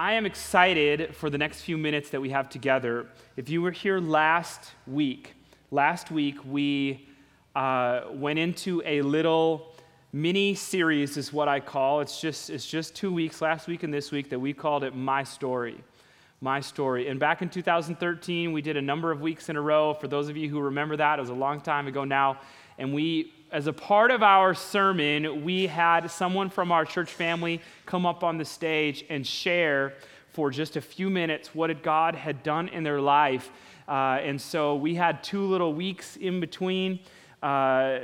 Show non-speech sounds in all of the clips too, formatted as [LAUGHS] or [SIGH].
I am excited for the next few minutes that we have together. If you were here last week, last week we uh, went into a little mini series, is what I call. It's just it's just two weeks, last week and this week, that we called it My Story. My Story. And back in 2013, we did a number of weeks in a row. For those of you who remember that, it was a long time ago now. And we as a part of our sermon, we had someone from our church family come up on the stage and share for just a few minutes what God had done in their life. Uh, and so we had two little weeks in between, uh,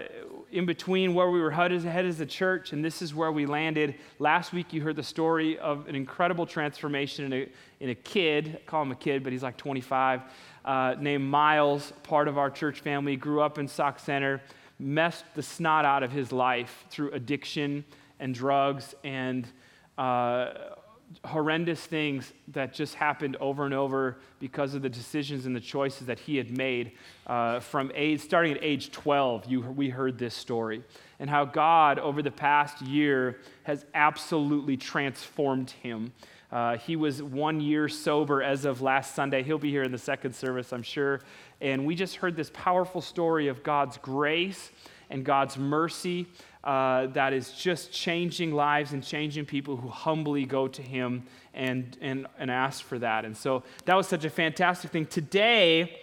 in between where we were headed as a church, and this is where we landed. Last week, you heard the story of an incredible transformation in a, in a kid. I call him a kid, but he's like 25, uh, named Miles, part of our church family, grew up in Sauk Centre messed the snot out of his life through addiction and drugs and uh, horrendous things that just happened over and over because of the decisions and the choices that he had made uh, from age, starting at age 12 you, we heard this story and how god over the past year has absolutely transformed him uh, he was one year sober as of last sunday he'll be here in the second service i'm sure and we just heard this powerful story of God's grace and God's mercy uh, that is just changing lives and changing people who humbly go to Him and, and, and ask for that. And so that was such a fantastic thing. Today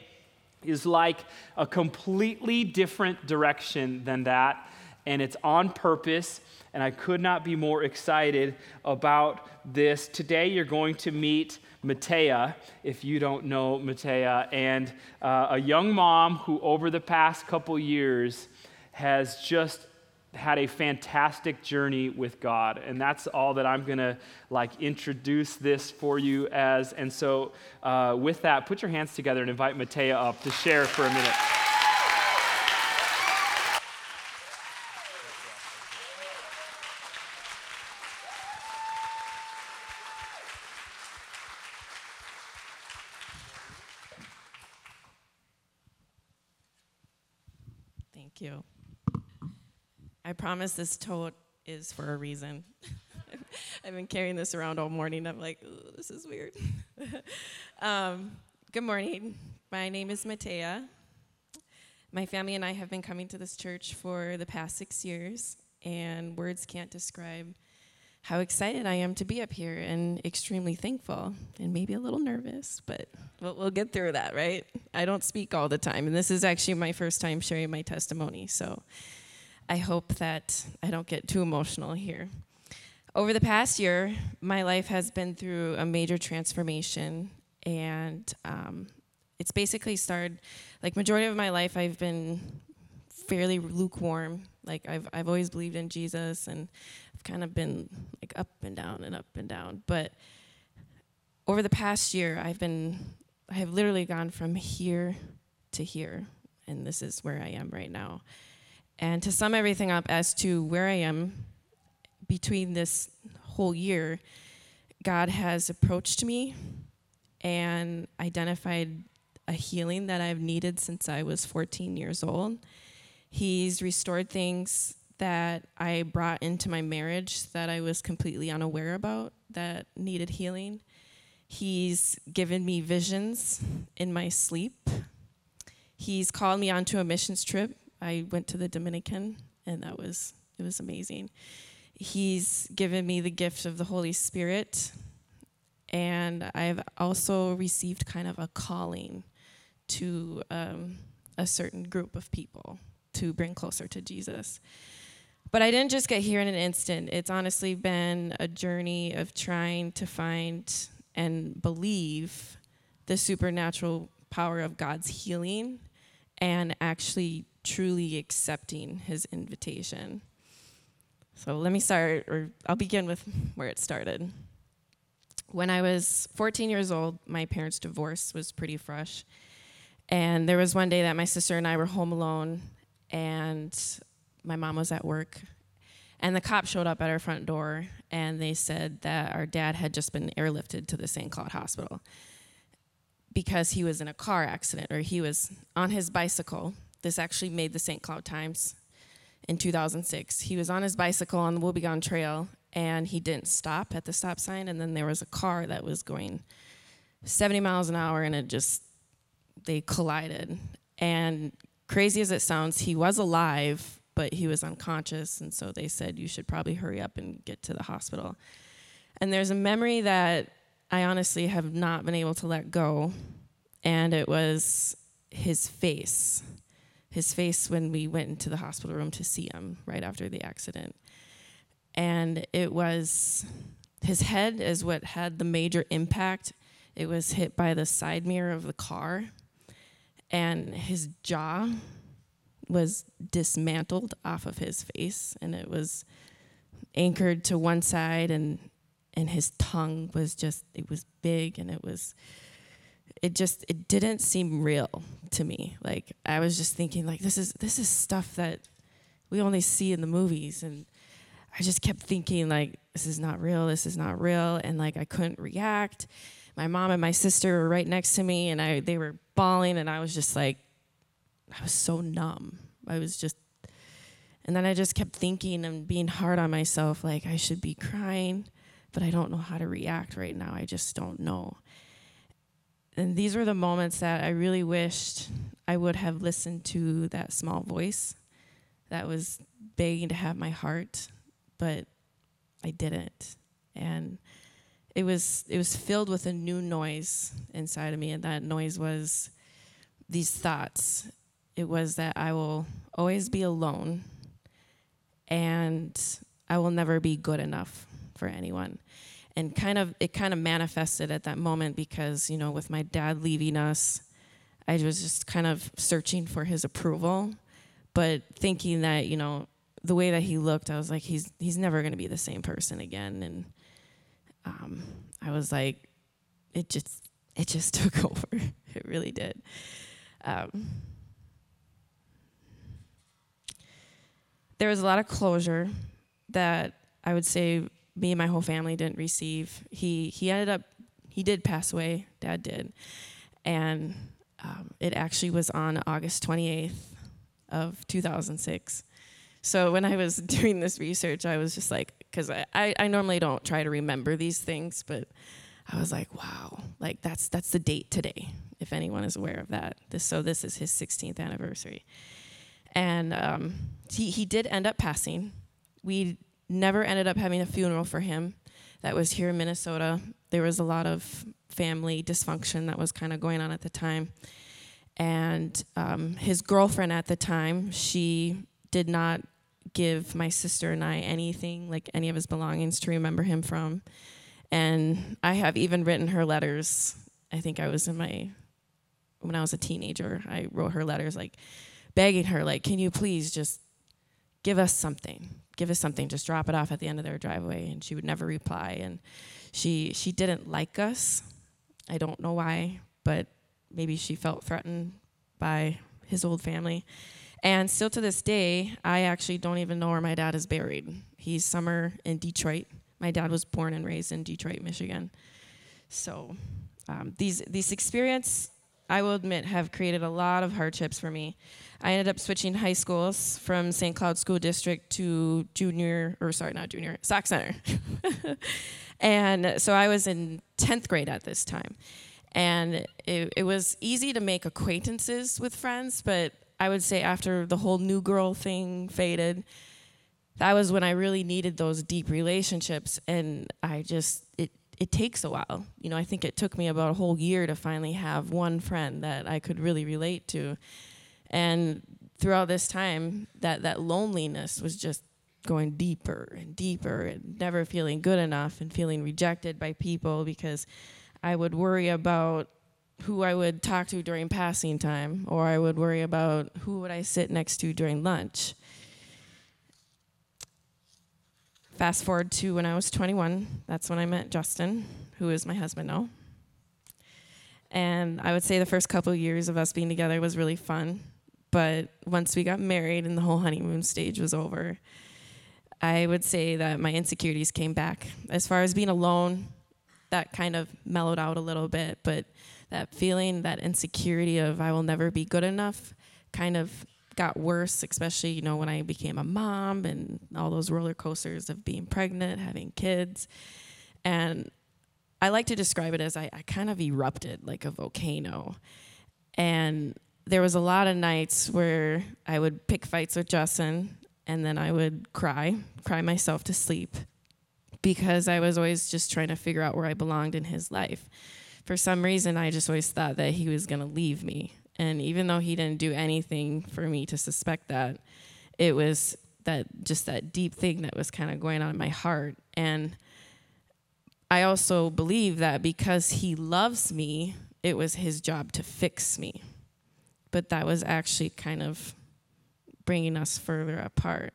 is like a completely different direction than that, and it's on purpose. And I could not be more excited about this. Today, you're going to meet Matea, if you don't know Matea, and uh, a young mom who, over the past couple years, has just had a fantastic journey with God. And that's all that I'm going to like introduce this for you as. And so, uh, with that, put your hands together and invite Matea up to share for a minute. You. I promise this tote is for a reason. [LAUGHS] I've been carrying this around all morning. I'm like, this is weird. [LAUGHS] um, good morning. My name is Matea. My family and I have been coming to this church for the past six years, and words can't describe how excited I am to be up here and extremely thankful and maybe a little nervous, but we'll, we'll, get through that, right? I don't speak all the time, and this is actually my first time sharing my testimony, so I hope that I don't get too emotional here. Over the past year, my life has been through a major transformation, and um, it's basically started like majority of my life I've been fairly lukewarm. Like I've I've always believed in Jesus and I've kind of been like up and down and up and down. But over the past year, I've been I have literally gone from here to here, and this is where I am right now. And to sum everything up as to where I am between this whole year, God has approached me and identified a healing that I've needed since I was 14 years old He's restored things that I brought into my marriage that I was completely unaware about that needed healing. He's given me visions in my sleep. He's called me onto a missions trip. I went to the Dominican and that was it was amazing. He's given me the gift of the Holy Spirit and I've also received kind of a calling to um, a certain group of people to bring closer to Jesus. But I didn't just get here in an instant. It's honestly been a journey of trying to find and believe the supernatural power of God's healing and actually truly accepting his invitation. So let me start, or I'll begin with where it started. When I was 14 years old, my parents' divorce was pretty fresh. And there was one day that my sister and I were home alone, and my mom was at work and the cop showed up at our front door and they said that our dad had just been airlifted to the St. Cloud Hospital because he was in a car accident or he was on his bicycle. This actually made the St. Cloud Times in 2006. He was on his bicycle on the Wobegon Trail and he didn't stop at the stop sign. And then there was a car that was going 70 miles an hour, and it just, they collided. And crazy as it sounds, he was alive, but he was unconscious. And so they said, You should probably hurry up and get to the hospital. And there's a memory that I honestly have not been able to let go. And it was his face. His face when we went into the hospital room to see him right after the accident. And it was his head is what had the major impact. It was hit by the side mirror of the car. And his jaw was dismantled off of his face and it was anchored to one side and and his tongue was just it was big and it was it just it didn't seem real to me. Like i was just thinking like this is this is stuff that we only see in the movies and i just kept thinking like this is not real this is not real and like i couldn't react my mom and my sister were right next to me and i they were bawling and i was just like i was so numb i was just and then i just kept thinking and being hard on myself like i should be crying but I don't know how to react right now. I just don't know. And these were the moments that I really wished I would have listened to that small voice that was begging to have my heart, but I didn't. And it was it was filled with a new noise inside of me and that noise was these thoughts. It was that I will always be alone and I will never be good enough for anyone and kind of it kind of manifested at that moment because you know with my dad leaving us i was just kind of searching for his approval but thinking that you know the way that he looked i was like he's he's never going to be the same person again and um, i was like it just it just [LAUGHS] took over it really did um, there was a lot of closure that i would say me and my whole family didn't receive. He he ended up he did pass away. Dad did, and um, it actually was on August 28th of 2006. So when I was [LAUGHS] doing this research, I was just like, because I, I, I normally don't try to remember these things, but I was like, wow, like that's that's the date today. If anyone is aware of that, this so this is his 16th anniversary, and um, he he did end up passing. We never ended up having a funeral for him. That was here in Minnesota. There was a lot of family dysfunction that was kind of going on at the time. And um, his girlfriend at the time, she did not give my sister and I anything, like any of his belongings to remember him from. And I have even written her letters. I think I was in my, when I was a teenager, I wrote her letters like begging her, like, can you please just give us something? Give us something. Just drop it off at the end of their driveway. And she would never reply. And she she didn't like us. I don't know why but maybe she felt threatened by his old family and still to this day i actually don't even know where my dad is buried he's somewhere in detroit my dad was born and raised in detroit michigan so um, these these experience I will admit, have created a lot of hardships for me. I ended up switching high schools from St. Cloud School District to junior, or sorry, not junior, Sauk Centre. [LAUGHS] and so I was in 10th grade at this time. And it, it was easy to make acquaintances with friends, but I would say after the whole new girl thing faded, that was when I really needed those deep relationships. And I just, it, it takes a while. You know, I think it took me about a whole year to finally have one friend that I could really relate to. And throughout this time, that, that loneliness was just going deeper and deeper and never feeling good enough and feeling rejected by people because I would worry about who I would talk to during passing time or I would worry about who would I sit next to during lunch. Fast forward to when I was 21, that's when I met Justin, who is my husband now. And I would say the first couple of years of us being together was really fun. But once we got married and the whole honeymoon stage was over, I would say that my insecurities came back. As far as being alone, that kind of mellowed out a little bit, but that feeling, that insecurity of I will never be good enough, kind of got worse, especially, you know, when I became a mom and all those roller coasters of being pregnant, having kids. And I like to describe it as I, I kind of erupted like a volcano. And there was a lot of nights where I would pick fights with Justin and then I would cry, cry myself to sleep because I was always just trying to figure out where I belonged in his life. For some reason, I just always thought that he was going to leave me. And even though he didn't do anything for me to suspect that, it was that just that deep thing that was kind of going on in my heart. And I also believe that because he loves me, it was his job to fix me but that was actually kind of bringing us further apart.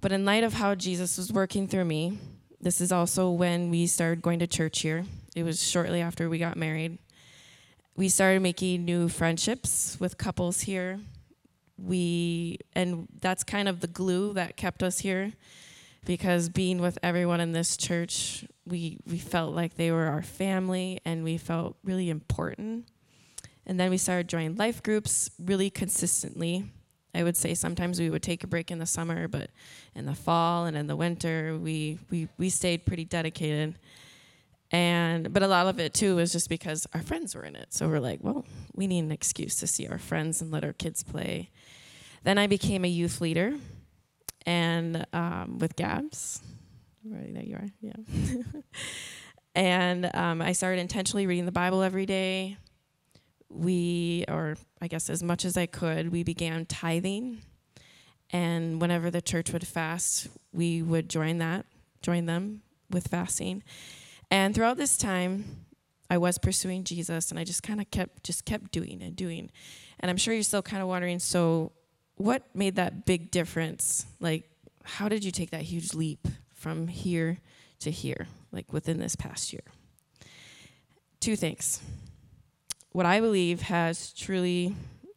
But in light of how Jesus was working through me, this is also when we started going to church here. It was shortly after we got married. We started making new friendships with couples here. We and that's kind of the glue that kept us here because being with everyone in this church, we we felt like they were our family and we felt really important. And then we started joining life groups really consistently. I would say sometimes we would take a break in the summer, but in the fall and in the winter, we, we, we stayed pretty dedicated. And but a lot of it too was just because our friends were in it. So we're like, well, we need an excuse to see our friends and let our kids play. Then I became a youth leader, and um, with Gabs, right there you are, yeah. [LAUGHS] and um, I started intentionally reading the Bible every day we, or I guess as much as I could, we began tithing. And whenever the church would fast, we would join that, join them with fasting. And throughout this time, I was pursuing Jesus and I just kind of kept just kept doing and doing. And I'm sure you're still kind of wondering, so what made that big difference? Like how did you take that huge leap from here to here, like within this past year? Two things what I believe has truly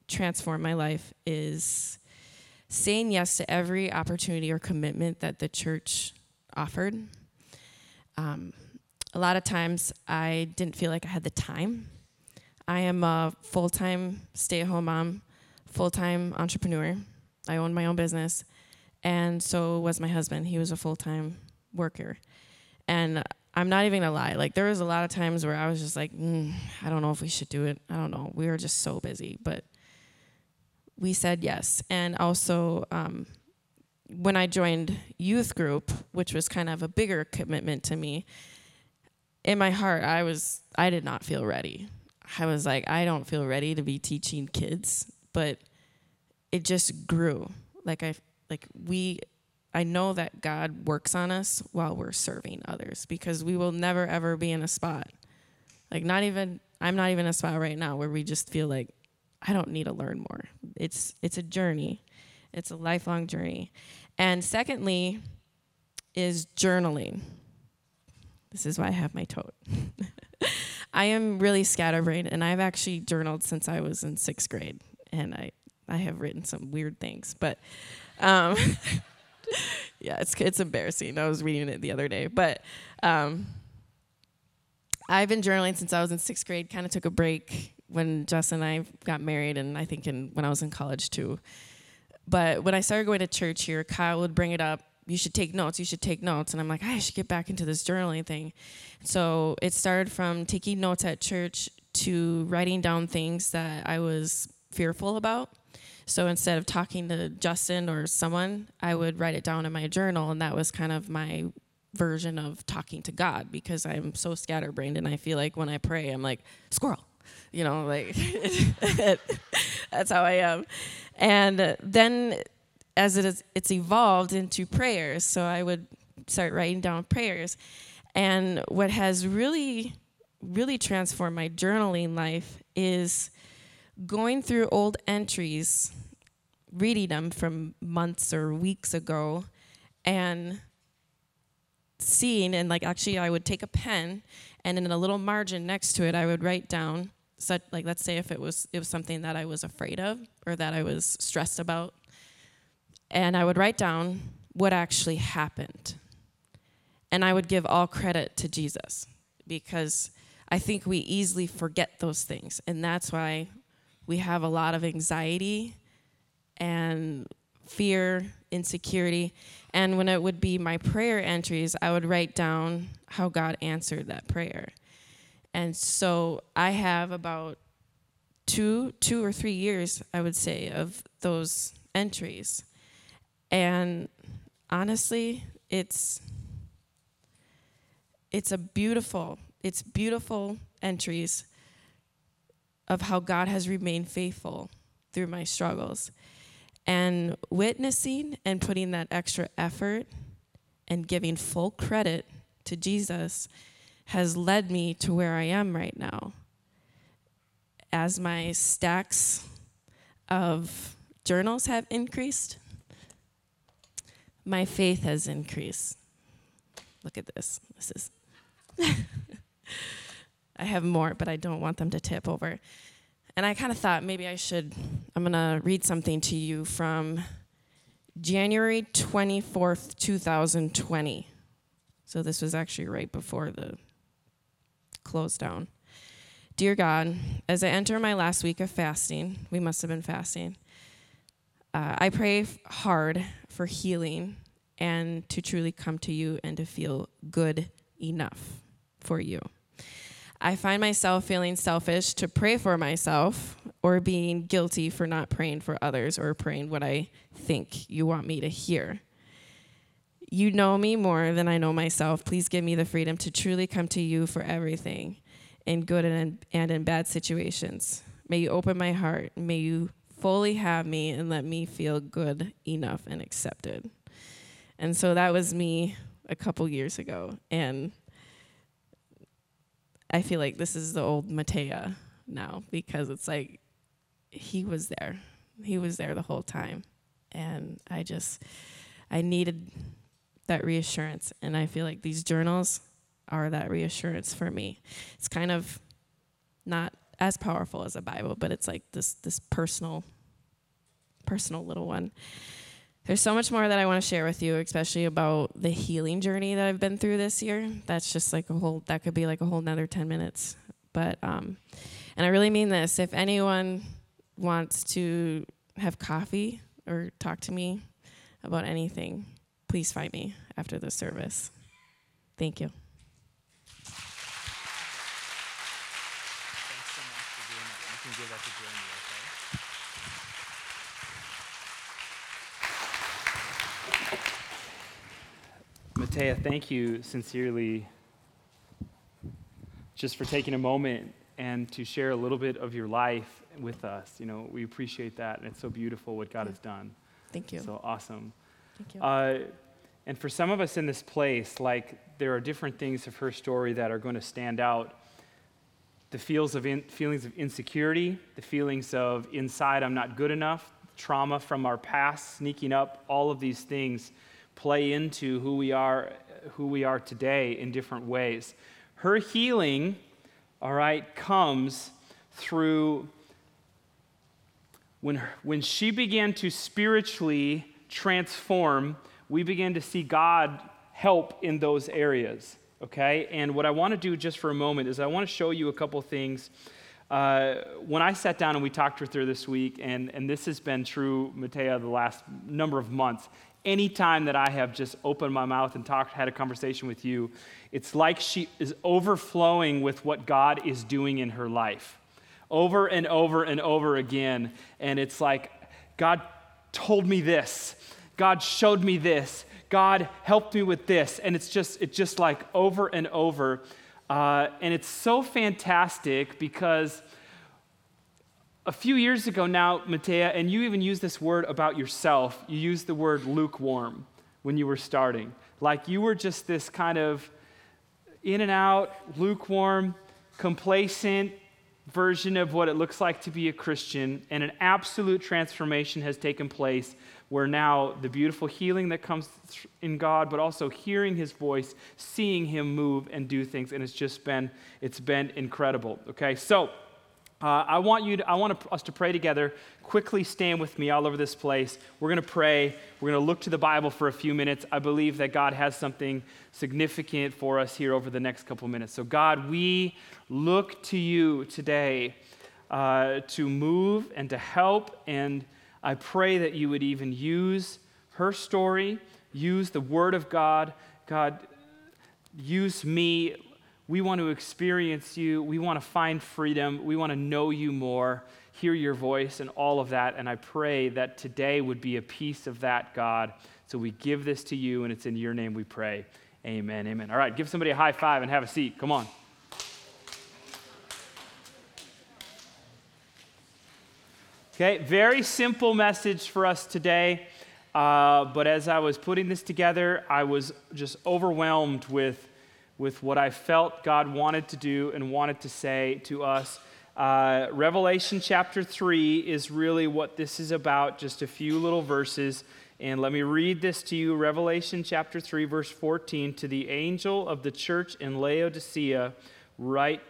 transformed my life is saying yes to every opportunity or commitment that the church offered. Um, a lot of times I didn't feel like I had the time. I am a full time stay at home mom, full time entrepreneur. I own my own business. And so was my husband. He was a full time worker. And I'm not even gonna lie. Like there was a lot of times where I was just like, mm, I don't know if we should do it. I don't know. We were just so busy, but we said yes. And also, um, when I joined youth group, which was kind of a bigger commitment to me, in my heart, I was I did not feel ready. I was like, I don't feel ready to be teaching kids, but it just grew. Like I like we I know that God works on us while we're serving others because we will never ever be in a spot. Like not even I'm not even a spot right now where we just feel like I don't need to learn more. It's it's a journey. It's a lifelong journey. And secondly is journaling. This is why I have my tote. [LAUGHS] I am really scatterbrained and I've actually journaled since I was in 6th grade and I I have written some weird things, but um [LAUGHS] [LAUGHS] yeah, it's it's embarrassing. I was reading it the other day, but um, I've been journaling since I was in sixth grade. Kind of took a break when Justin and I got married, and I think in, when I was in college too. But when I started going to church here, Kyle would bring it up. You should take notes. You should take notes. And I'm like, I should get back into this journaling thing. So it started from taking notes at church to writing down things that I was fearful about so instead of talking to Justin or someone, I would write it down in my journal, and that was kind of my version of talking to God because I'm so scatterbrained, and I feel like when I pray, I'm like squirrel, you know, like [LAUGHS] that's how I am. And then as it is, it's evolved into prayers, so I would start writing down prayers. And what has really, really transformed my journaling life is going through old entries, reading them from months or weeks ago, and seeing and like actually I would take a pen and in a little margin next to it I would write down such like let's say if it was it was something that I was afraid of or that I was stressed about and I would write down what actually happened. And I would give all credit to Jesus because I think we easily forget those things and that's why we have a lot of anxiety and fear, insecurity. And when it would be my prayer entries, I would write down how God answered that prayer. And so I have about two two or three years, I would say, of those entries. And honestly, it's it's a beautiful, it's beautiful entries of how God has remained faithful through my struggles. And witnessing and putting that extra effort and giving full credit to Jesus has led me to where I am right now. As my stacks of journals have increased, my faith has increased. Look at this. This is. [LAUGHS] I have more, but I don't want them to tip over. And I kind of thought maybe I should, I'm going to read something to you from January 24th, 2020. So this was actually right before the close down. Dear God, as I enter my last week of fasting, we must have been fasting, uh, I pray hard for healing and to truly come to you and to feel good enough for you. I find myself feeling selfish to pray for myself or being guilty for not praying for others or praying what I think you want me to hear. You know me more than I know myself. Please give me the freedom to truly come to you for everything in good and, and in bad situations. May you open my heart. May you fully have me and let me feel good enough and accepted. And so that was me a couple years ago. And I feel like this is the old Matea now because it's like he was there. He was there the whole time. And I just, I needed that reassurance. And I feel like these journals are that reassurance for me. It's kind of not as powerful as a Bible, but it's like this, this personal, personal little one. There's so much more that I want to share with you, especially about the healing journey that I've been through this year. That's just like a whole, that could be like a whole nother 10 minutes. But, um, and I really mean this. If anyone wants to have coffee or talk to me about anything, please find me after the service. Thank you. Thanks so much for doing that. You can give that to. Matea, thank you sincerely just for taking a moment and to share a little bit of your life with us. You know, we appreciate that, and it's so beautiful what God has done. Thank you. So awesome. Thank you. Uh, and for some of us in this place, like there are different things of her story that are going to stand out. The feels of in, feelings of insecurity, the feelings of inside I'm not good enough, trauma from our past sneaking up, all of these things play into who we are who we are today in different ways. Her healing, all right, comes through when, when she began to spiritually transform, we began to see God help in those areas, okay? And what I want to do just for a moment is I want to show you a couple things. Uh, when I sat down and we talked with her this week, and, and this has been true, Matea, the last number of months, anytime that I have just opened my mouth and talked, had a conversation with you, it's like she is overflowing with what God is doing in her life over and over and over again. And it's like, God told me this. God showed me this. God helped me with this. And it's just, it's just like over and over. Uh, and it's so fantastic because a few years ago now, Matea, and you even used this word about yourself. You used the word lukewarm when you were starting. Like you were just this kind of in and out, lukewarm, complacent version of what it looks like to be a Christian. And an absolute transformation has taken place where now the beautiful healing that comes in God, but also hearing his voice, seeing him move and do things. And it's just been, it's been incredible. Okay, so uh, I want you to, I want us to pray together. Quickly stand with me all over this place. We're going to pray. We're going to look to the Bible for a few minutes. I believe that God has something significant for us here over the next couple minutes. So, God, we look to you today uh, to move and to help and I pray that you would even use her story, use the Word of God. God, use me. We want to experience you. We want to find freedom. We want to know you more, hear your voice, and all of that. And I pray that today would be a piece of that, God. So we give this to you, and it's in your name we pray. Amen. Amen. All right, give somebody a high five and have a seat. Come on. Okay, very simple message for us today. Uh, but as I was putting this together, I was just overwhelmed with, with what I felt God wanted to do and wanted to say to us. Uh, Revelation chapter 3 is really what this is about, just a few little verses. And let me read this to you Revelation chapter 3, verse 14. To the angel of the church in Laodicea, write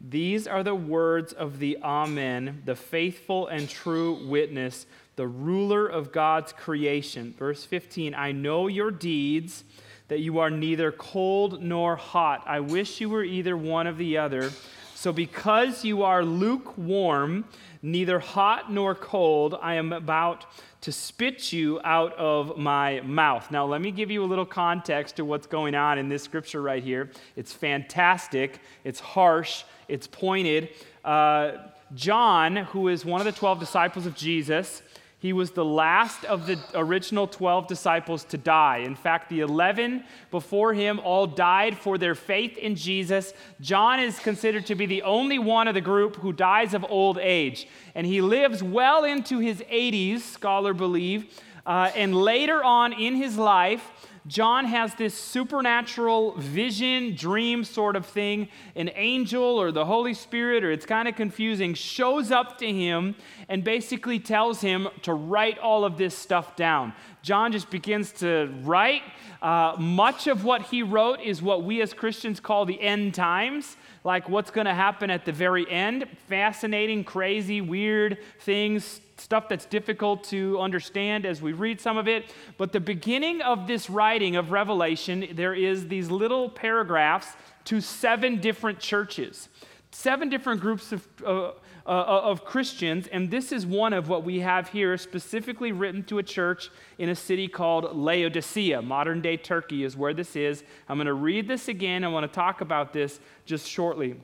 these are the words of the Amen, the faithful and true witness, the ruler of God's creation. Verse 15 I know your deeds, that you are neither cold nor hot. I wish you were either one of the other. So, because you are lukewarm, neither hot nor cold, I am about to spit you out of my mouth. Now, let me give you a little context to what's going on in this scripture right here. It's fantastic, it's harsh, it's pointed. Uh, John, who is one of the 12 disciples of Jesus, he was the last of the original 12 disciples to die. In fact, the 11 before him all died for their faith in Jesus. John is considered to be the only one of the group who dies of old age. And he lives well into his 80s, scholar believe. Uh, and later on in his life, John has this supernatural vision, dream sort of thing. An angel or the Holy Spirit, or it's kind of confusing, shows up to him and basically tells him to write all of this stuff down. John just begins to write. Uh, much of what he wrote is what we as Christians call the end times like what's going to happen at the very end. Fascinating, crazy, weird things, stuff that's difficult to understand as we read some of it. But the beginning of this writing of Revelation, there is these little paragraphs to seven different churches, seven different groups of. Uh, uh, uh, of Christians, and this is one of what we have here, specifically written to a church in a city called Laodicea. Modern day Turkey is where this is. I'm going to read this again. I want to talk about this just shortly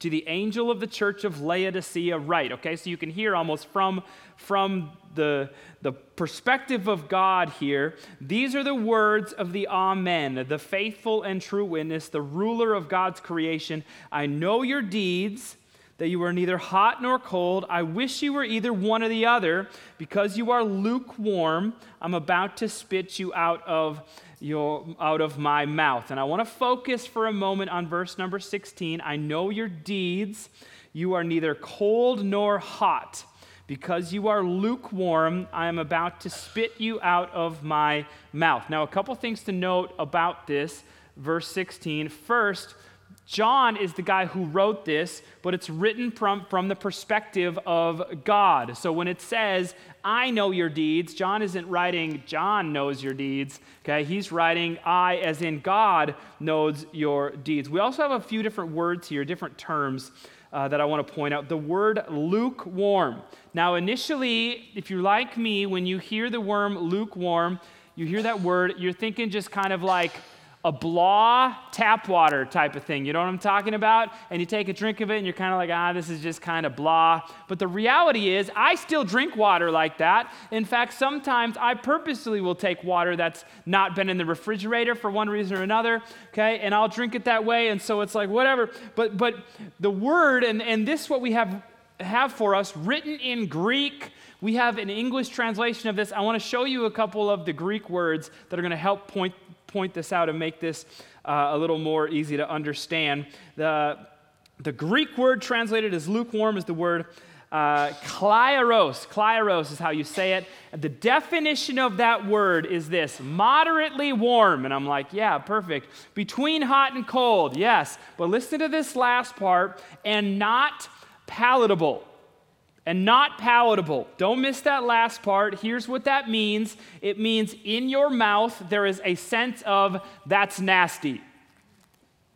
to the angel of the church of Laodicea write. Okay, so you can hear almost from, from the, the perspective of God here. These are the words of the Amen, the faithful and true witness, the ruler of God's creation. I know your deeds that you are neither hot nor cold. I wish you were either one or the other. Because you are lukewarm, I'm about to spit you out of your out of my mouth. And I want to focus for a moment on verse number 16. I know your deeds. You are neither cold nor hot. Because you are lukewarm, I am about to spit you out of my mouth. Now, a couple things to note about this, verse 16. First, John is the guy who wrote this, but it's written from, from the perspective of God. So when it says, I know your deeds, John isn't writing, John knows your deeds. Okay, he's writing, I, as in God, knows your deeds. We also have a few different words here, different terms uh, that I want to point out. The word lukewarm. Now, initially, if you're like me, when you hear the word lukewarm, you hear that word, you're thinking just kind of like, a blah tap water type of thing. You know what I'm talking about? And you take a drink of it and you're kind of like, ah, this is just kind of blah. But the reality is, I still drink water like that. In fact, sometimes I purposely will take water that's not been in the refrigerator for one reason or another, okay? And I'll drink it that way. And so it's like, whatever. But, but the word, and, and this what we have, have for us written in Greek. We have an English translation of this. I want to show you a couple of the Greek words that are going to help point point this out and make this uh, a little more easy to understand. The, the Greek word translated as lukewarm is the word uh, kleros. Kleros is how you say it. The definition of that word is this moderately warm. And I'm like, yeah, perfect. Between hot and cold, yes. But listen to this last part and not palatable and not palatable. Don't miss that last part. Here's what that means it means in your mouth there is a sense of that's nasty.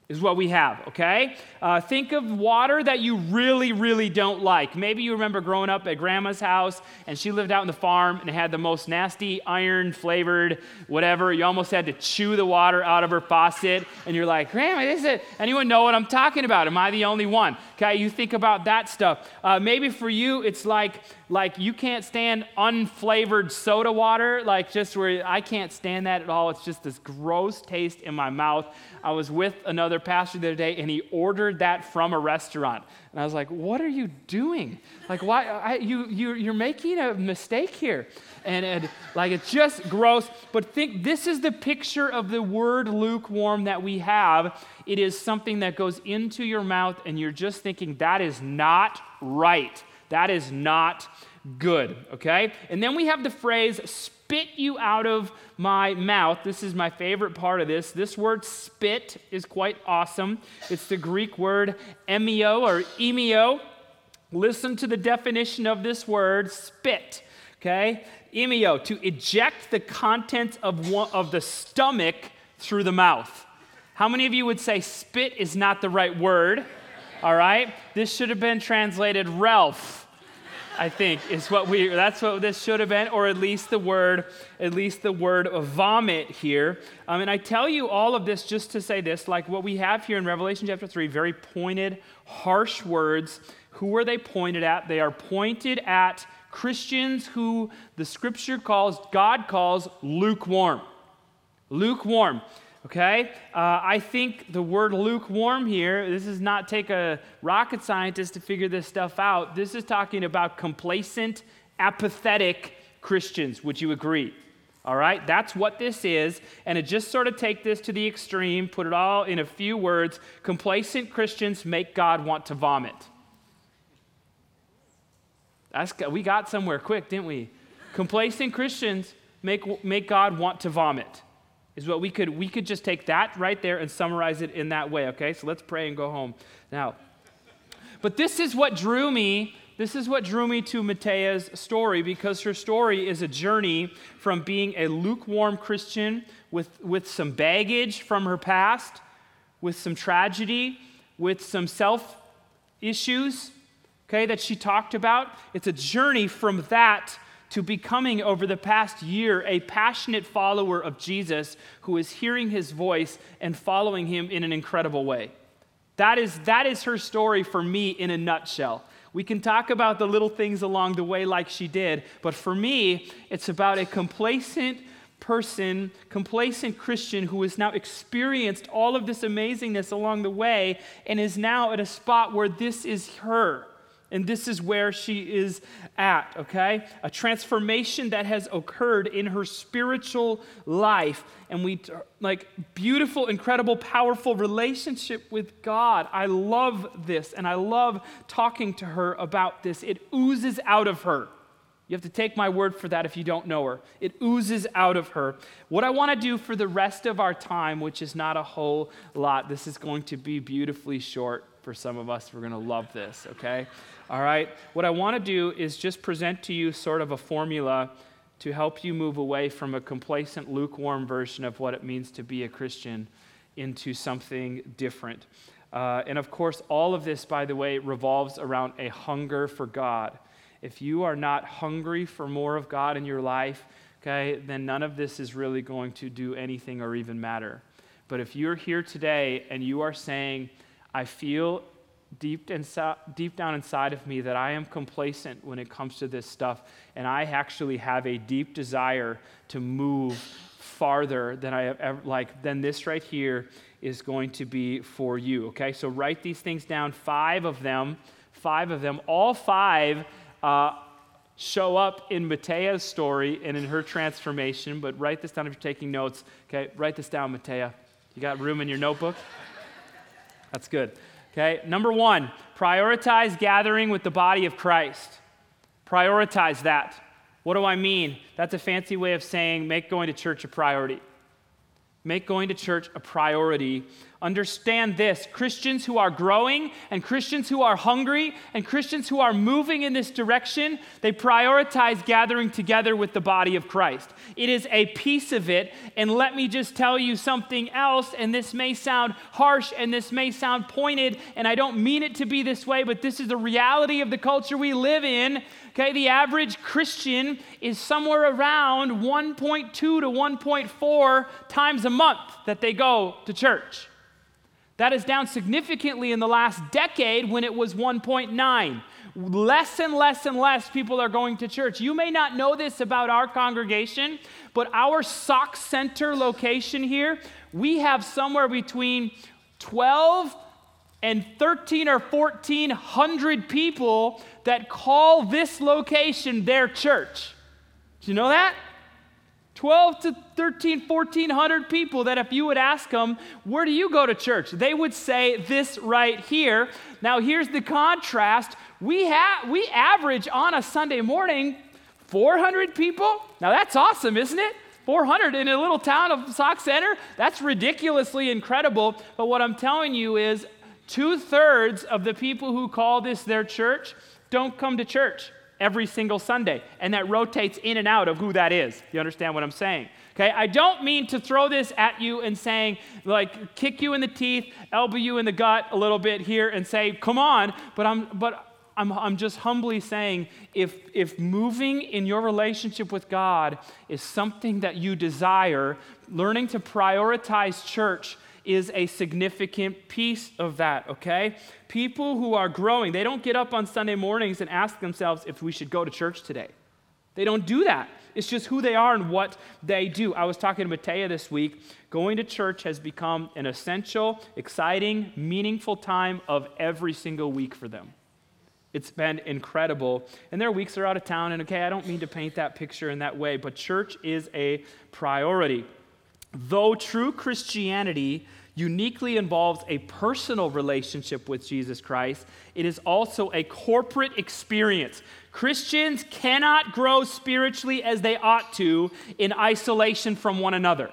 Is what we have, okay? Uh, think of water that you really, really don't like. Maybe you remember growing up at grandma's house and she lived out in the farm and had the most nasty iron flavored whatever. You almost had to chew the water out of her faucet and you're like, Grandma, is it? Anyone know what I'm talking about? Am I the only one? Okay, you think about that stuff. Uh, maybe for you, it's like, like you can't stand unflavored soda water, like just where I can't stand that at all. It's just this gross taste in my mouth. I was with another pastor the other day, and he ordered that from a restaurant. And I was like, What are you doing? Like, why? I, you, you, you're making a mistake here. And, and like, it's just gross. But think this is the picture of the word lukewarm that we have. It is something that goes into your mouth, and you're just thinking, That is not right. That is not good, okay? And then we have the phrase, spit you out of my mouth. This is my favorite part of this. This word spit is quite awesome. It's the Greek word emio or emio. Listen to the definition of this word spit, okay? Emio, to eject the contents of, one, of the stomach through the mouth. How many of you would say spit is not the right word? All right? This should have been translated Ralph I think is what we that's what this should have been or at least the word at least the word vomit here. Um, and I tell you all of this just to say this like what we have here in Revelation chapter 3 very pointed harsh words. Who are they pointed at? They are pointed at Christians who the scripture calls God calls lukewarm. Lukewarm Okay? Uh, I think the word lukewarm here, this is not take a rocket scientist to figure this stuff out. This is talking about complacent, apathetic Christians. Would you agree? All right? That's what this is. And to just sort of take this to the extreme, put it all in a few words complacent Christians make God want to vomit. That's, we got somewhere quick, didn't we? Complacent Christians make, make God want to vomit is what we could we could just take that right there and summarize it in that way okay so let's pray and go home now but this is what drew me this is what drew me to Matea's story because her story is a journey from being a lukewarm Christian with, with some baggage from her past, with some tragedy, with some self issues, okay, that she talked about. It's a journey from that to becoming, over the past year, a passionate follower of Jesus who is hearing his voice and following him in an incredible way. That is, that is her story for me in a nutshell. We can talk about the little things along the way, like she did, but for me, it's about a complacent person, complacent Christian who has now experienced all of this amazingness along the way and is now at a spot where this is her. And this is where she is at, okay? A transformation that has occurred in her spiritual life. And we, like, beautiful, incredible, powerful relationship with God. I love this, and I love talking to her about this. It oozes out of her. You have to take my word for that if you don't know her. It oozes out of her. What I want to do for the rest of our time, which is not a whole lot, this is going to be beautifully short for some of us. We're going to love this, okay? All right? What I want to do is just present to you sort of a formula to help you move away from a complacent, lukewarm version of what it means to be a Christian into something different. Uh, and of course, all of this, by the way, revolves around a hunger for God. If you are not hungry for more of God in your life, okay, then none of this is really going to do anything or even matter. But if you're here today and you are saying, I feel deep, inside, deep down inside of me that I am complacent when it comes to this stuff, and I actually have a deep desire to move farther than I have ever, like, then this right here is going to be for you, okay? So write these things down, five of them, five of them, all five uh, show up in Matea's story and in her transformation, but write this down if you're taking notes, okay? Write this down, Matea. You got room in your notebook? That's good. Okay, number one, prioritize gathering with the body of Christ. Prioritize that. What do I mean? That's a fancy way of saying make going to church a priority. Make going to church a priority. Understand this Christians who are growing and Christians who are hungry and Christians who are moving in this direction, they prioritize gathering together with the body of Christ. It is a piece of it. And let me just tell you something else, and this may sound harsh and this may sound pointed, and I don't mean it to be this way, but this is the reality of the culture we live in. Okay, the average Christian is somewhere around 1.2 to 1.4 times a month that they go to church. That is down significantly in the last decade when it was 1.9. Less and less and less people are going to church. You may not know this about our congregation, but our Sauk Centre location here, we have somewhere between 12 and 13 or 1400 people that call this location their church. Do you know that? 12 to 13, 1400 people that if you would ask them, where do you go to church? They would say this right here. Now, here's the contrast. We, have, we average on a Sunday morning 400 people. Now, that's awesome, isn't it? 400 in a little town of Sauk Centre? That's ridiculously incredible. But what I'm telling you is Two thirds of the people who call this their church don't come to church every single Sunday. And that rotates in and out of who that is. You understand what I'm saying? Okay, I don't mean to throw this at you and saying, like, kick you in the teeth, elbow you in the gut a little bit here and say, come on, but I'm, but I'm, I'm just humbly saying if, if moving in your relationship with God is something that you desire, learning to prioritize church is a significant piece of that, okay? People who are growing, they don't get up on Sunday mornings and ask themselves if we should go to church today. They don't do that. It's just who they are and what they do. I was talking to Matea this week. Going to church has become an essential, exciting, meaningful time of every single week for them. It's been incredible. And there are weeks they're out of town, and okay, I don't mean to paint that picture in that way, but church is a priority. Though true Christianity uniquely involves a personal relationship with Jesus Christ, it is also a corporate experience. Christians cannot grow spiritually as they ought to in isolation from one another.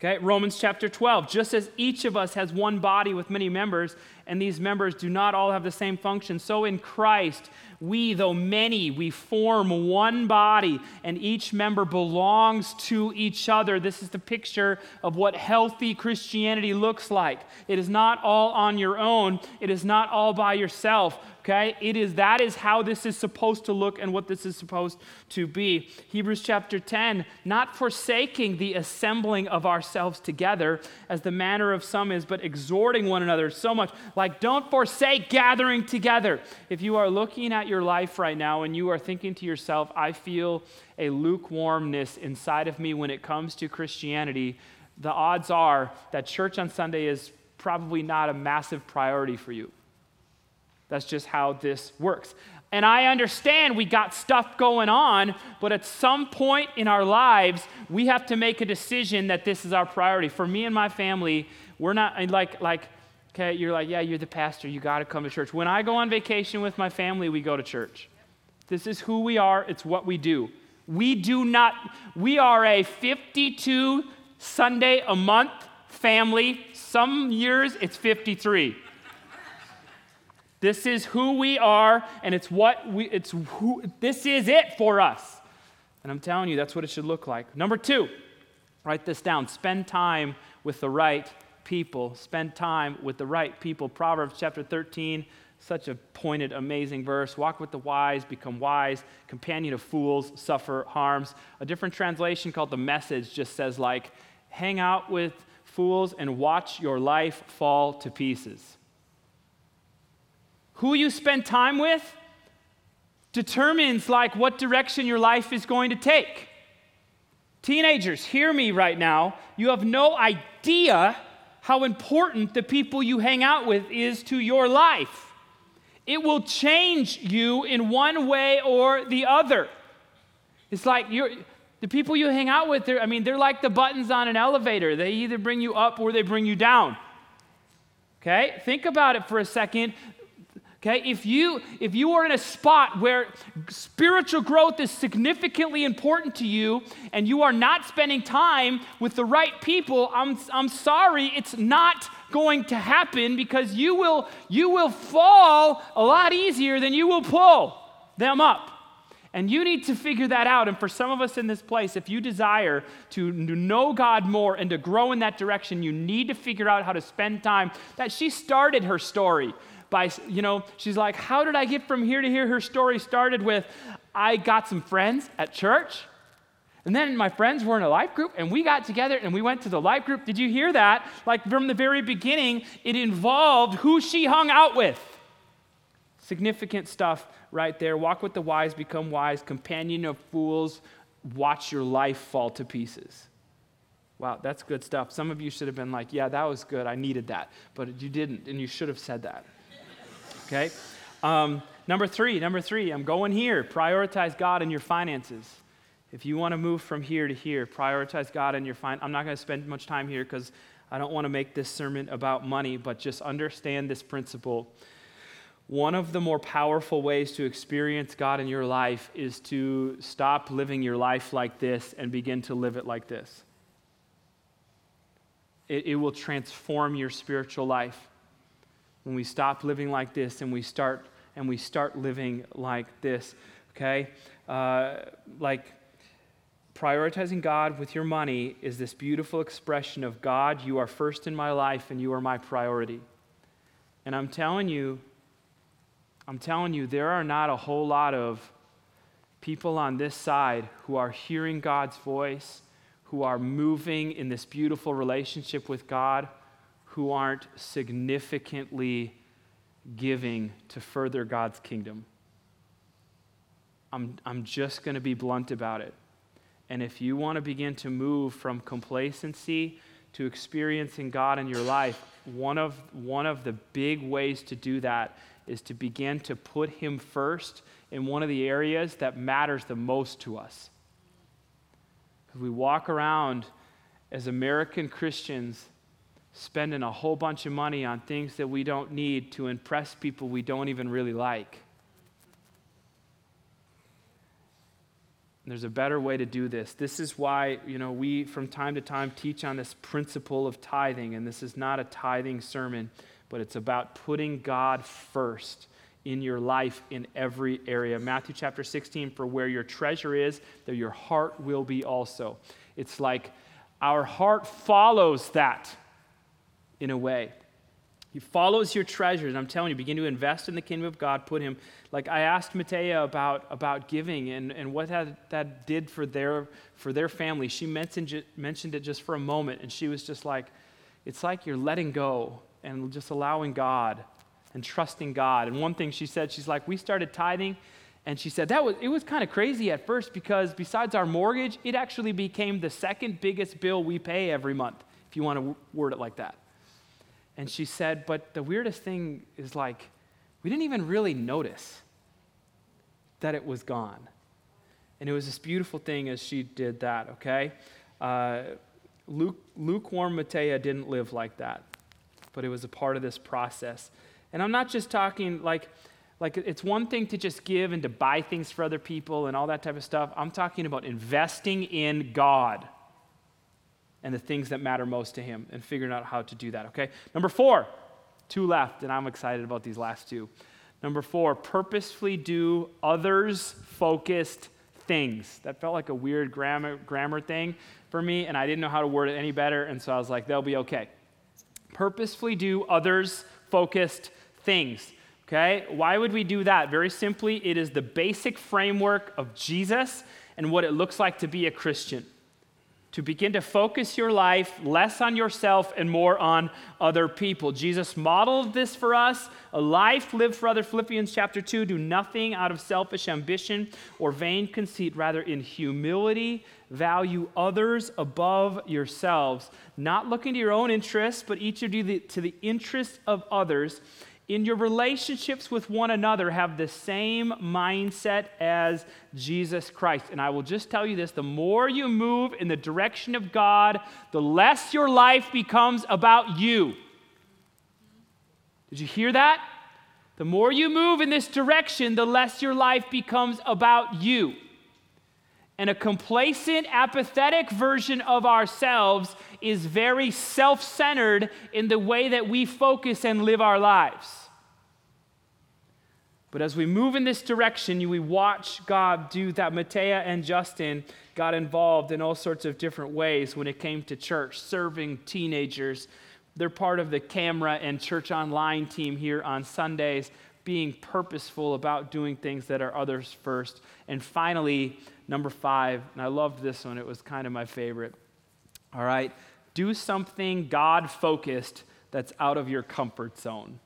Okay, Romans chapter 12. Just as each of us has one body with many members, and these members do not all have the same function, so in Christ, we, though many, we form one body, and each member belongs to each other. This is the picture of what healthy Christianity looks like. It is not all on your own, it is not all by yourself. Okay? It is that is how this is supposed to look and what this is supposed to be. Hebrews chapter 10, not forsaking the assembling of ourselves together as the manner of some is, but exhorting one another so much. Like, don't forsake gathering together. If you are looking at your life right now and you are thinking to yourself, I feel a lukewarmness inside of me when it comes to Christianity, the odds are that church on Sunday is probably not a massive priority for you. That's just how this works. And I understand we got stuff going on, but at some point in our lives, we have to make a decision that this is our priority. For me and my family, we're not like, like, okay, you're like, yeah, you're the pastor, you got to come to church. When I go on vacation with my family, we go to church. This is who we are, it's what we do. We do not, we are a 52 Sunday a month family. Some years it's 53. This is who we are, and it's what we, it's who, this is it for us. And I'm telling you, that's what it should look like. Number two, write this down spend time with the right people. Spend time with the right people. Proverbs chapter 13, such a pointed, amazing verse. Walk with the wise, become wise. Companion of fools, suffer harms. A different translation called the message just says, like, hang out with fools and watch your life fall to pieces. Who you spend time with determines like what direction your life is going to take. Teenagers, hear me right now. You have no idea how important the people you hang out with is to your life. It will change you in one way or the other. It's like you're the people you hang out with, I mean, they're like the buttons on an elevator. They either bring you up or they bring you down. Okay? Think about it for a second Okay, if you if you are in a spot where spiritual growth is significantly important to you and you are not spending time with the right people, I'm I'm sorry, it's not going to happen because you will you will fall a lot easier than you will pull them up. And you need to figure that out. And for some of us in this place, if you desire to know God more and to grow in that direction, you need to figure out how to spend time. That she started her story by, you know, she's like, How did I get from here to here? Her story started with, I got some friends at church. And then my friends were in a life group, and we got together and we went to the life group. Did you hear that? Like from the very beginning, it involved who she hung out with. Significant stuff right there. Walk with the wise, become wise. Companion of fools, watch your life fall to pieces. Wow, that's good stuff. Some of you should have been like, yeah, that was good. I needed that. But you didn't, and you should have said that. Okay? Um, number three, number three, I'm going here. Prioritize God in your finances. If you want to move from here to here, prioritize God in your finances. I'm not going to spend much time here because I don't want to make this sermon about money, but just understand this principle. One of the more powerful ways to experience God in your life is to stop living your life like this and begin to live it like this. It, it will transform your spiritual life when we stop living like this and we start and we start living like this okay? Uh, like prioritizing god with your money is this beautiful expression of god you are first in my life and you are my priority. And i'm telling you i'm telling you there are not a whole lot of people on this side who are hearing god's voice who are moving in this beautiful relationship with god who aren't significantly giving to further God's kingdom. I'm, I'm just going to be blunt about it. And if you want to begin to move from complacency to experiencing God in your life, one of, one of the big ways to do that is to begin to put Him first in one of the areas that matters the most to us. Because we walk around as American Christians spending a whole bunch of money on things that we don't need to impress people we don't even really like. There's a better way to do this. This is why, you know, we from time to time teach on this principle of tithing, and this is not a tithing sermon, but it's about putting God first in your life in every area. Matthew chapter 16, for where your treasure is, there your heart will be also. It's like our heart follows that in a way. He follows your treasures. I'm telling you, begin to invest in the kingdom of God. Put him, like I asked Matea about, about giving and, and what that, that did for their, for their family. She mentioned, mentioned it just for a moment, and she was just like, it's like you're letting go and just allowing God and trusting God. And one thing she said, she's like, we started tithing, and she said that was it was kind of crazy at first because besides our mortgage, it actually became the second biggest bill we pay every month, if you want to word it like that. And she said, But the weirdest thing is like, we didn't even really notice that it was gone. And it was this beautiful thing as she did that, okay? Uh, Luke, lukewarm Matea didn't live like that, but it was a part of this process. And I'm not just talking like, like it's one thing to just give and to buy things for other people and all that type of stuff. I'm talking about investing in God and the things that matter most to him and figuring out how to do that, okay? Number four, two left, and I'm excited about these last two. Number four, purposefully do others focused things. That felt like a weird grammar, grammar thing for me, and I didn't know how to word it any better, and so I was like, they'll be okay. Purposefully do others focused things. Okay? Why would we do that? Very simply, it is the basic framework of Jesus and what it looks like to be a Christian to begin to focus your life less on yourself and more on other people. Jesus modeled this for us a life lived for other. Philippians chapter 2 do nothing out of selfish ambition or vain conceit, rather, in humility, value others above yourselves, not looking to your own interests, but each of you to the interests of others in your relationships with one another, have the same mindset as Jesus Christ. And I will just tell you this the more you move in the direction of God, the less your life becomes about you. Did you hear that? The more you move in this direction, the less your life becomes about you. And a complacent, apathetic version of ourselves is very self centered in the way that we focus and live our lives. But as we move in this direction, we watch God do that. Matea and Justin got involved in all sorts of different ways when it came to church, serving teenagers. They're part of the camera and church online team here on Sundays, being purposeful about doing things that are others first. And finally, number five, and I loved this one, it was kind of my favorite. All right, do something God focused that's out of your comfort zone.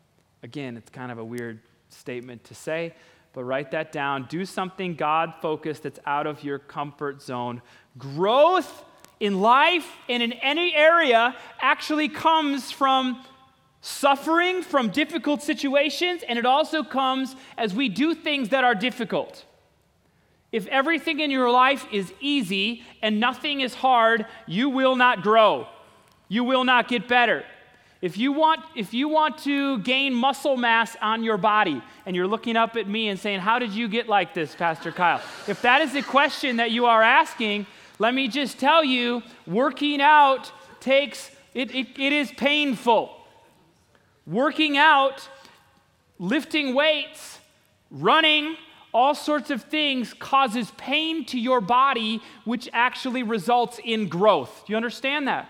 Again, it's kind of a weird statement to say, but write that down. Do something God focused that's out of your comfort zone. Growth in life and in any area actually comes from suffering from difficult situations, and it also comes as we do things that are difficult. If everything in your life is easy and nothing is hard, you will not grow. You will not get better. If you want, if you want to gain muscle mass on your body, and you're looking up at me and saying, How did you get like this, Pastor Kyle? If that is the question that you are asking, let me just tell you working out takes, it, it, it is painful. Working out, lifting weights, running, all sorts of things causes pain to your body, which actually results in growth. Do you understand that?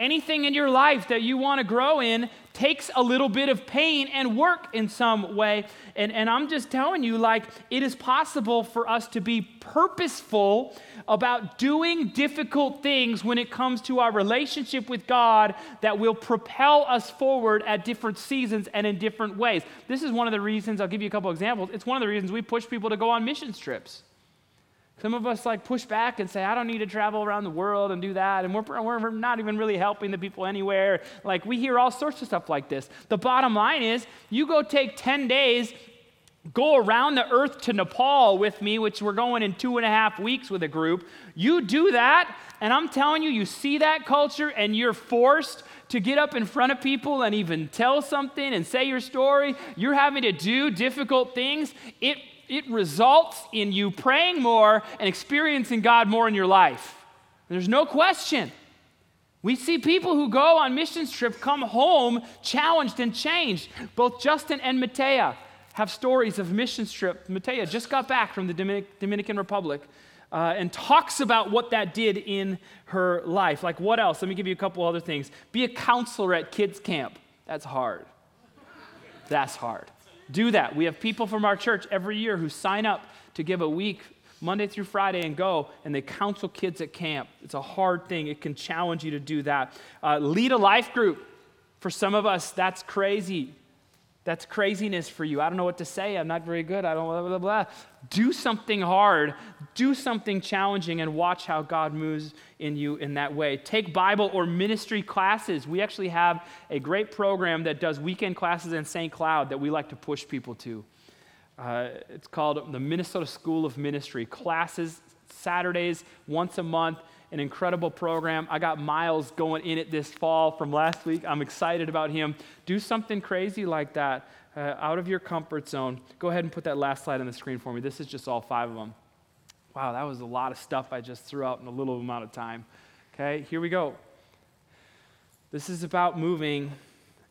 Anything in your life that you want to grow in takes a little bit of pain and work in some way. And, and I'm just telling you, like, it is possible for us to be purposeful about doing difficult things when it comes to our relationship with God that will propel us forward at different seasons and in different ways. This is one of the reasons, I'll give you a couple examples. It's one of the reasons we push people to go on mission trips. Some of us like push back and say, I don't need to travel around the world and do that. And we're, we're not even really helping the people anywhere. Like we hear all sorts of stuff like this. The bottom line is you go take 10 days, go around the earth to Nepal with me, which we're going in two and a half weeks with a group. You do that, and I'm telling you, you see that culture and you're forced to get up in front of people and even tell something and say your story. You're having to do difficult things. It it results in you praying more and experiencing God more in your life. There's no question. We see people who go on missions trip come home challenged and changed. Both Justin and Matea have stories of missions trip. Matea just got back from the Dominic, Dominican Republic uh, and talks about what that did in her life. Like what else? Let me give you a couple other things. Be a counselor at kids camp. That's hard. That's hard do that. We have people from our church every year who sign up to give a week, Monday through Friday, and go, and they counsel kids at camp. It's a hard thing, it can challenge you to do that. Uh, lead a life group. For some of us, that's crazy. That's craziness for you. I don't know what to say. I'm not very good. I don't blah, blah, blah. Do something hard, do something challenging, and watch how God moves in you in that way. Take Bible or ministry classes. We actually have a great program that does weekend classes in St. Cloud that we like to push people to. Uh, it's called the Minnesota School of Ministry. Classes, Saturdays, once a month an incredible program. I got Miles going in it this fall from last week. I'm excited about him. Do something crazy like that uh, out of your comfort zone. Go ahead and put that last slide on the screen for me. This is just all five of them. Wow, that was a lot of stuff I just threw out in a little amount of time. Okay, here we go. This is about moving.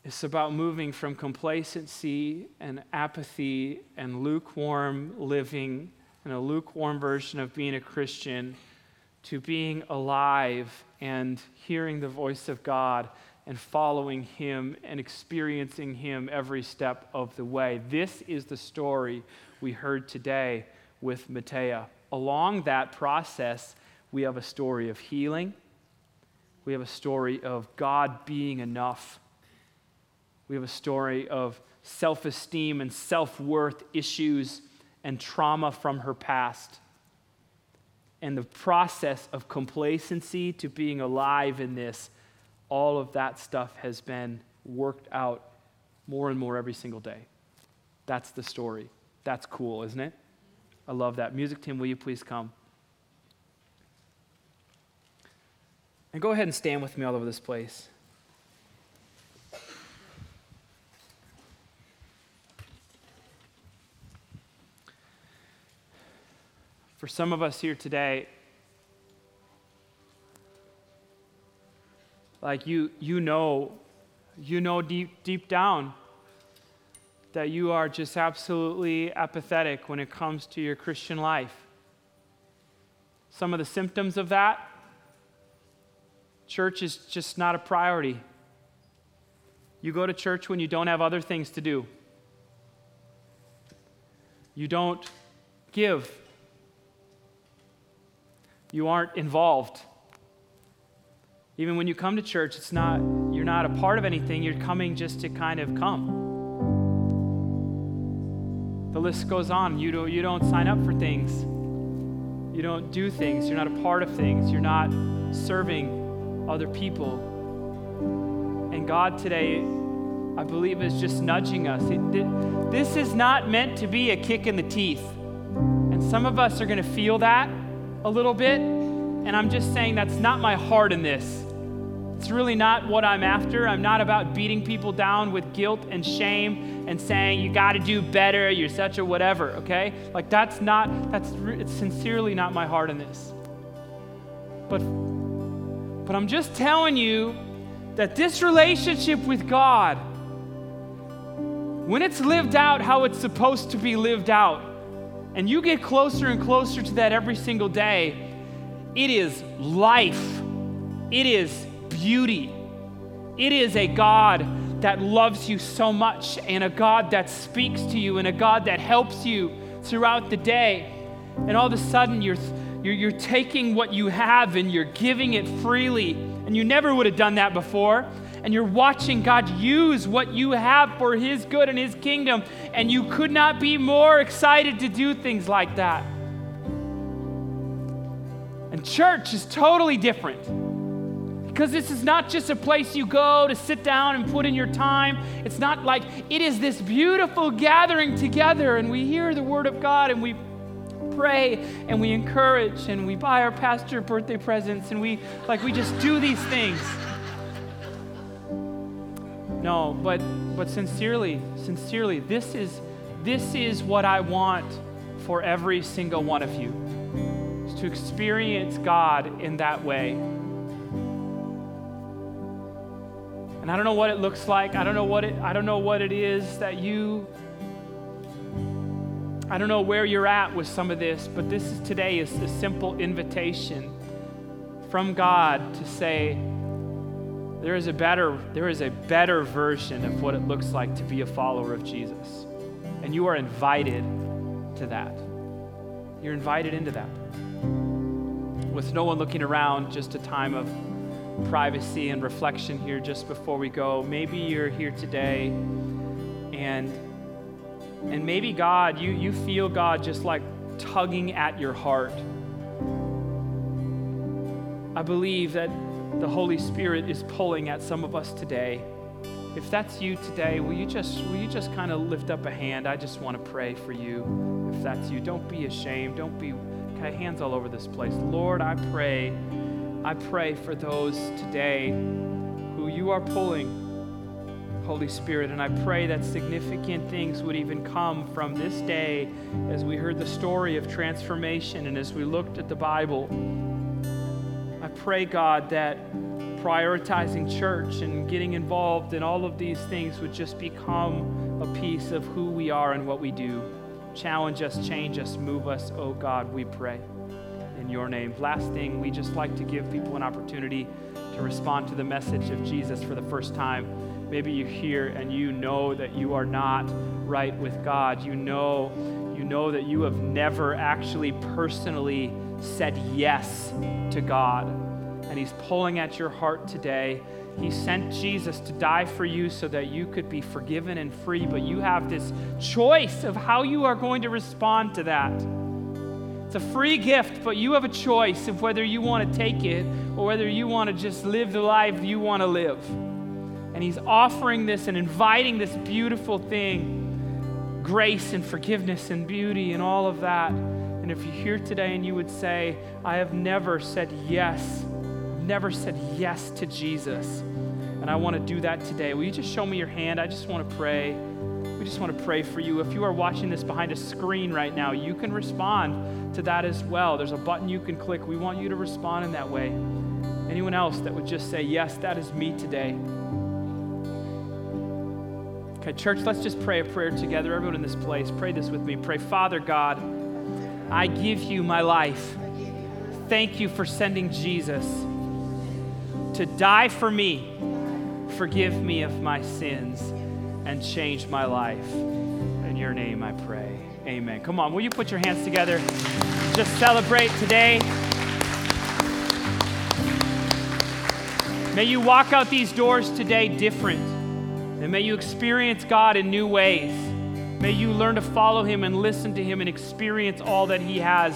It's about moving from complacency and apathy and lukewarm living and a lukewarm version of being a Christian to being alive and hearing the voice of God and following Him and experiencing Him every step of the way. This is the story we heard today with Matea. Along that process, we have a story of healing. We have a story of God being enough. We have a story of self esteem and self worth issues and trauma from her past and the process of complacency to being alive in this, all of that stuff has been worked out more and more every single day. That's the story. That's cool, isn't it? I love that. Music team, will you please come? And go ahead and stand with me all over this place. For some of us here today, like you, you know, you know deep, deep down that you are just absolutely apathetic when it comes to your Christian life. Some of the symptoms of that church is just not a priority. You go to church when you don't have other things to do. You don't give. You aren't involved. Even when you come to church, it's not you're not a part of anything, you're coming just to kind of come. The list goes on. You don't, you don't sign up for things. You don't do things. You're not a part of things. You're not serving other people. And God today, I believe, is just nudging us. It, this is not meant to be a kick in the teeth. And some of us are going to feel that a little bit. And I'm just saying that's not my heart in this. It's really not what I'm after. I'm not about beating people down with guilt and shame and saying, you got to do better, you're such a whatever, okay? Like, that's not, that's it's sincerely not my heart in this. But, but I'm just telling you that this relationship with God, when it's lived out how it's supposed to be lived out, and you get closer and closer to that every single day, it is life. It is beauty. It is a God that loves you so much, and a God that speaks to you, and a God that helps you throughout the day. And all of a sudden, you're, you're, you're taking what you have and you're giving it freely. And you never would have done that before. And you're watching God use what you have for His good and His kingdom. And you could not be more excited to do things like that. And church is totally different. Because this is not just a place you go to sit down and put in your time. It's not like it is this beautiful gathering together, and we hear the Word of God and we pray and we encourage and we buy our pastor birthday presents and we like we just do these things. No, but but sincerely, sincerely, this is this is what I want for every single one of you. Is to experience God in that way. And I don't know what it looks like. I don't know what it I don't know what it is that you I don't know where you're at with some of this, but this is today is a simple invitation from God to say there is a better there is a better version of what it looks like to be a follower of Jesus. And you are invited to that. You're invited into that. With no one looking around, just a time of privacy and reflection here just before we go. Maybe you're here today and and maybe God, you, you feel God just like tugging at your heart. I believe that the Holy Spirit is pulling at some of us today. If that's you today, will you just will you just kind of lift up a hand? I just want to pray for you. If that's you, don't be ashamed. Don't be okay, hands all over this place. Lord, I pray I pray for those today who you are pulling, Holy Spirit, and I pray that significant things would even come from this day as we heard the story of transformation and as we looked at the Bible. Pray, God, that prioritizing church and getting involved in all of these things would just become a piece of who we are and what we do. Challenge us, change us, move us, oh God, we pray in your name. Last thing, we just like to give people an opportunity to respond to the message of Jesus for the first time. Maybe you're here and you know that you are not right with God. You know, you know that you have never actually personally said yes to God. And He's pulling at your heart today. He sent Jesus to die for you so that you could be forgiven and free, but you have this choice of how you are going to respond to that. It's a free gift, but you have a choice of whether you want to take it or whether you want to just live the life you want to live. And He's offering this and inviting this beautiful thing grace and forgiveness and beauty and all of that. And if you're here today and you would say, I have never said yes, never said yes to Jesus, and I want to do that today, will you just show me your hand? I just want to pray. we just want to pray for you. If you are watching this behind a screen right now, you can respond to that as well. There's a button you can click. We want you to respond in that way. Anyone else that would just say, Yes, that is me today? Okay, church, let's just pray a prayer together. Everyone in this place, pray this with me. Pray, Father God, I give you my life. Thank you for sending Jesus to die for me. Forgive me of my sins and change my life. In your name I pray. Amen. Come on, will you put your hands together? Just celebrate today. May you walk out these doors today different. And may you experience God in new ways. May you learn to follow Him and listen to Him and experience all that He has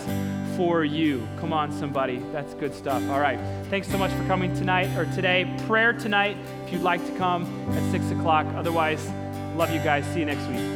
for you. Come on, somebody. That's good stuff. All right. Thanks so much for coming tonight or today. Prayer tonight if you'd like to come at 6 o'clock. Otherwise, love you guys. See you next week.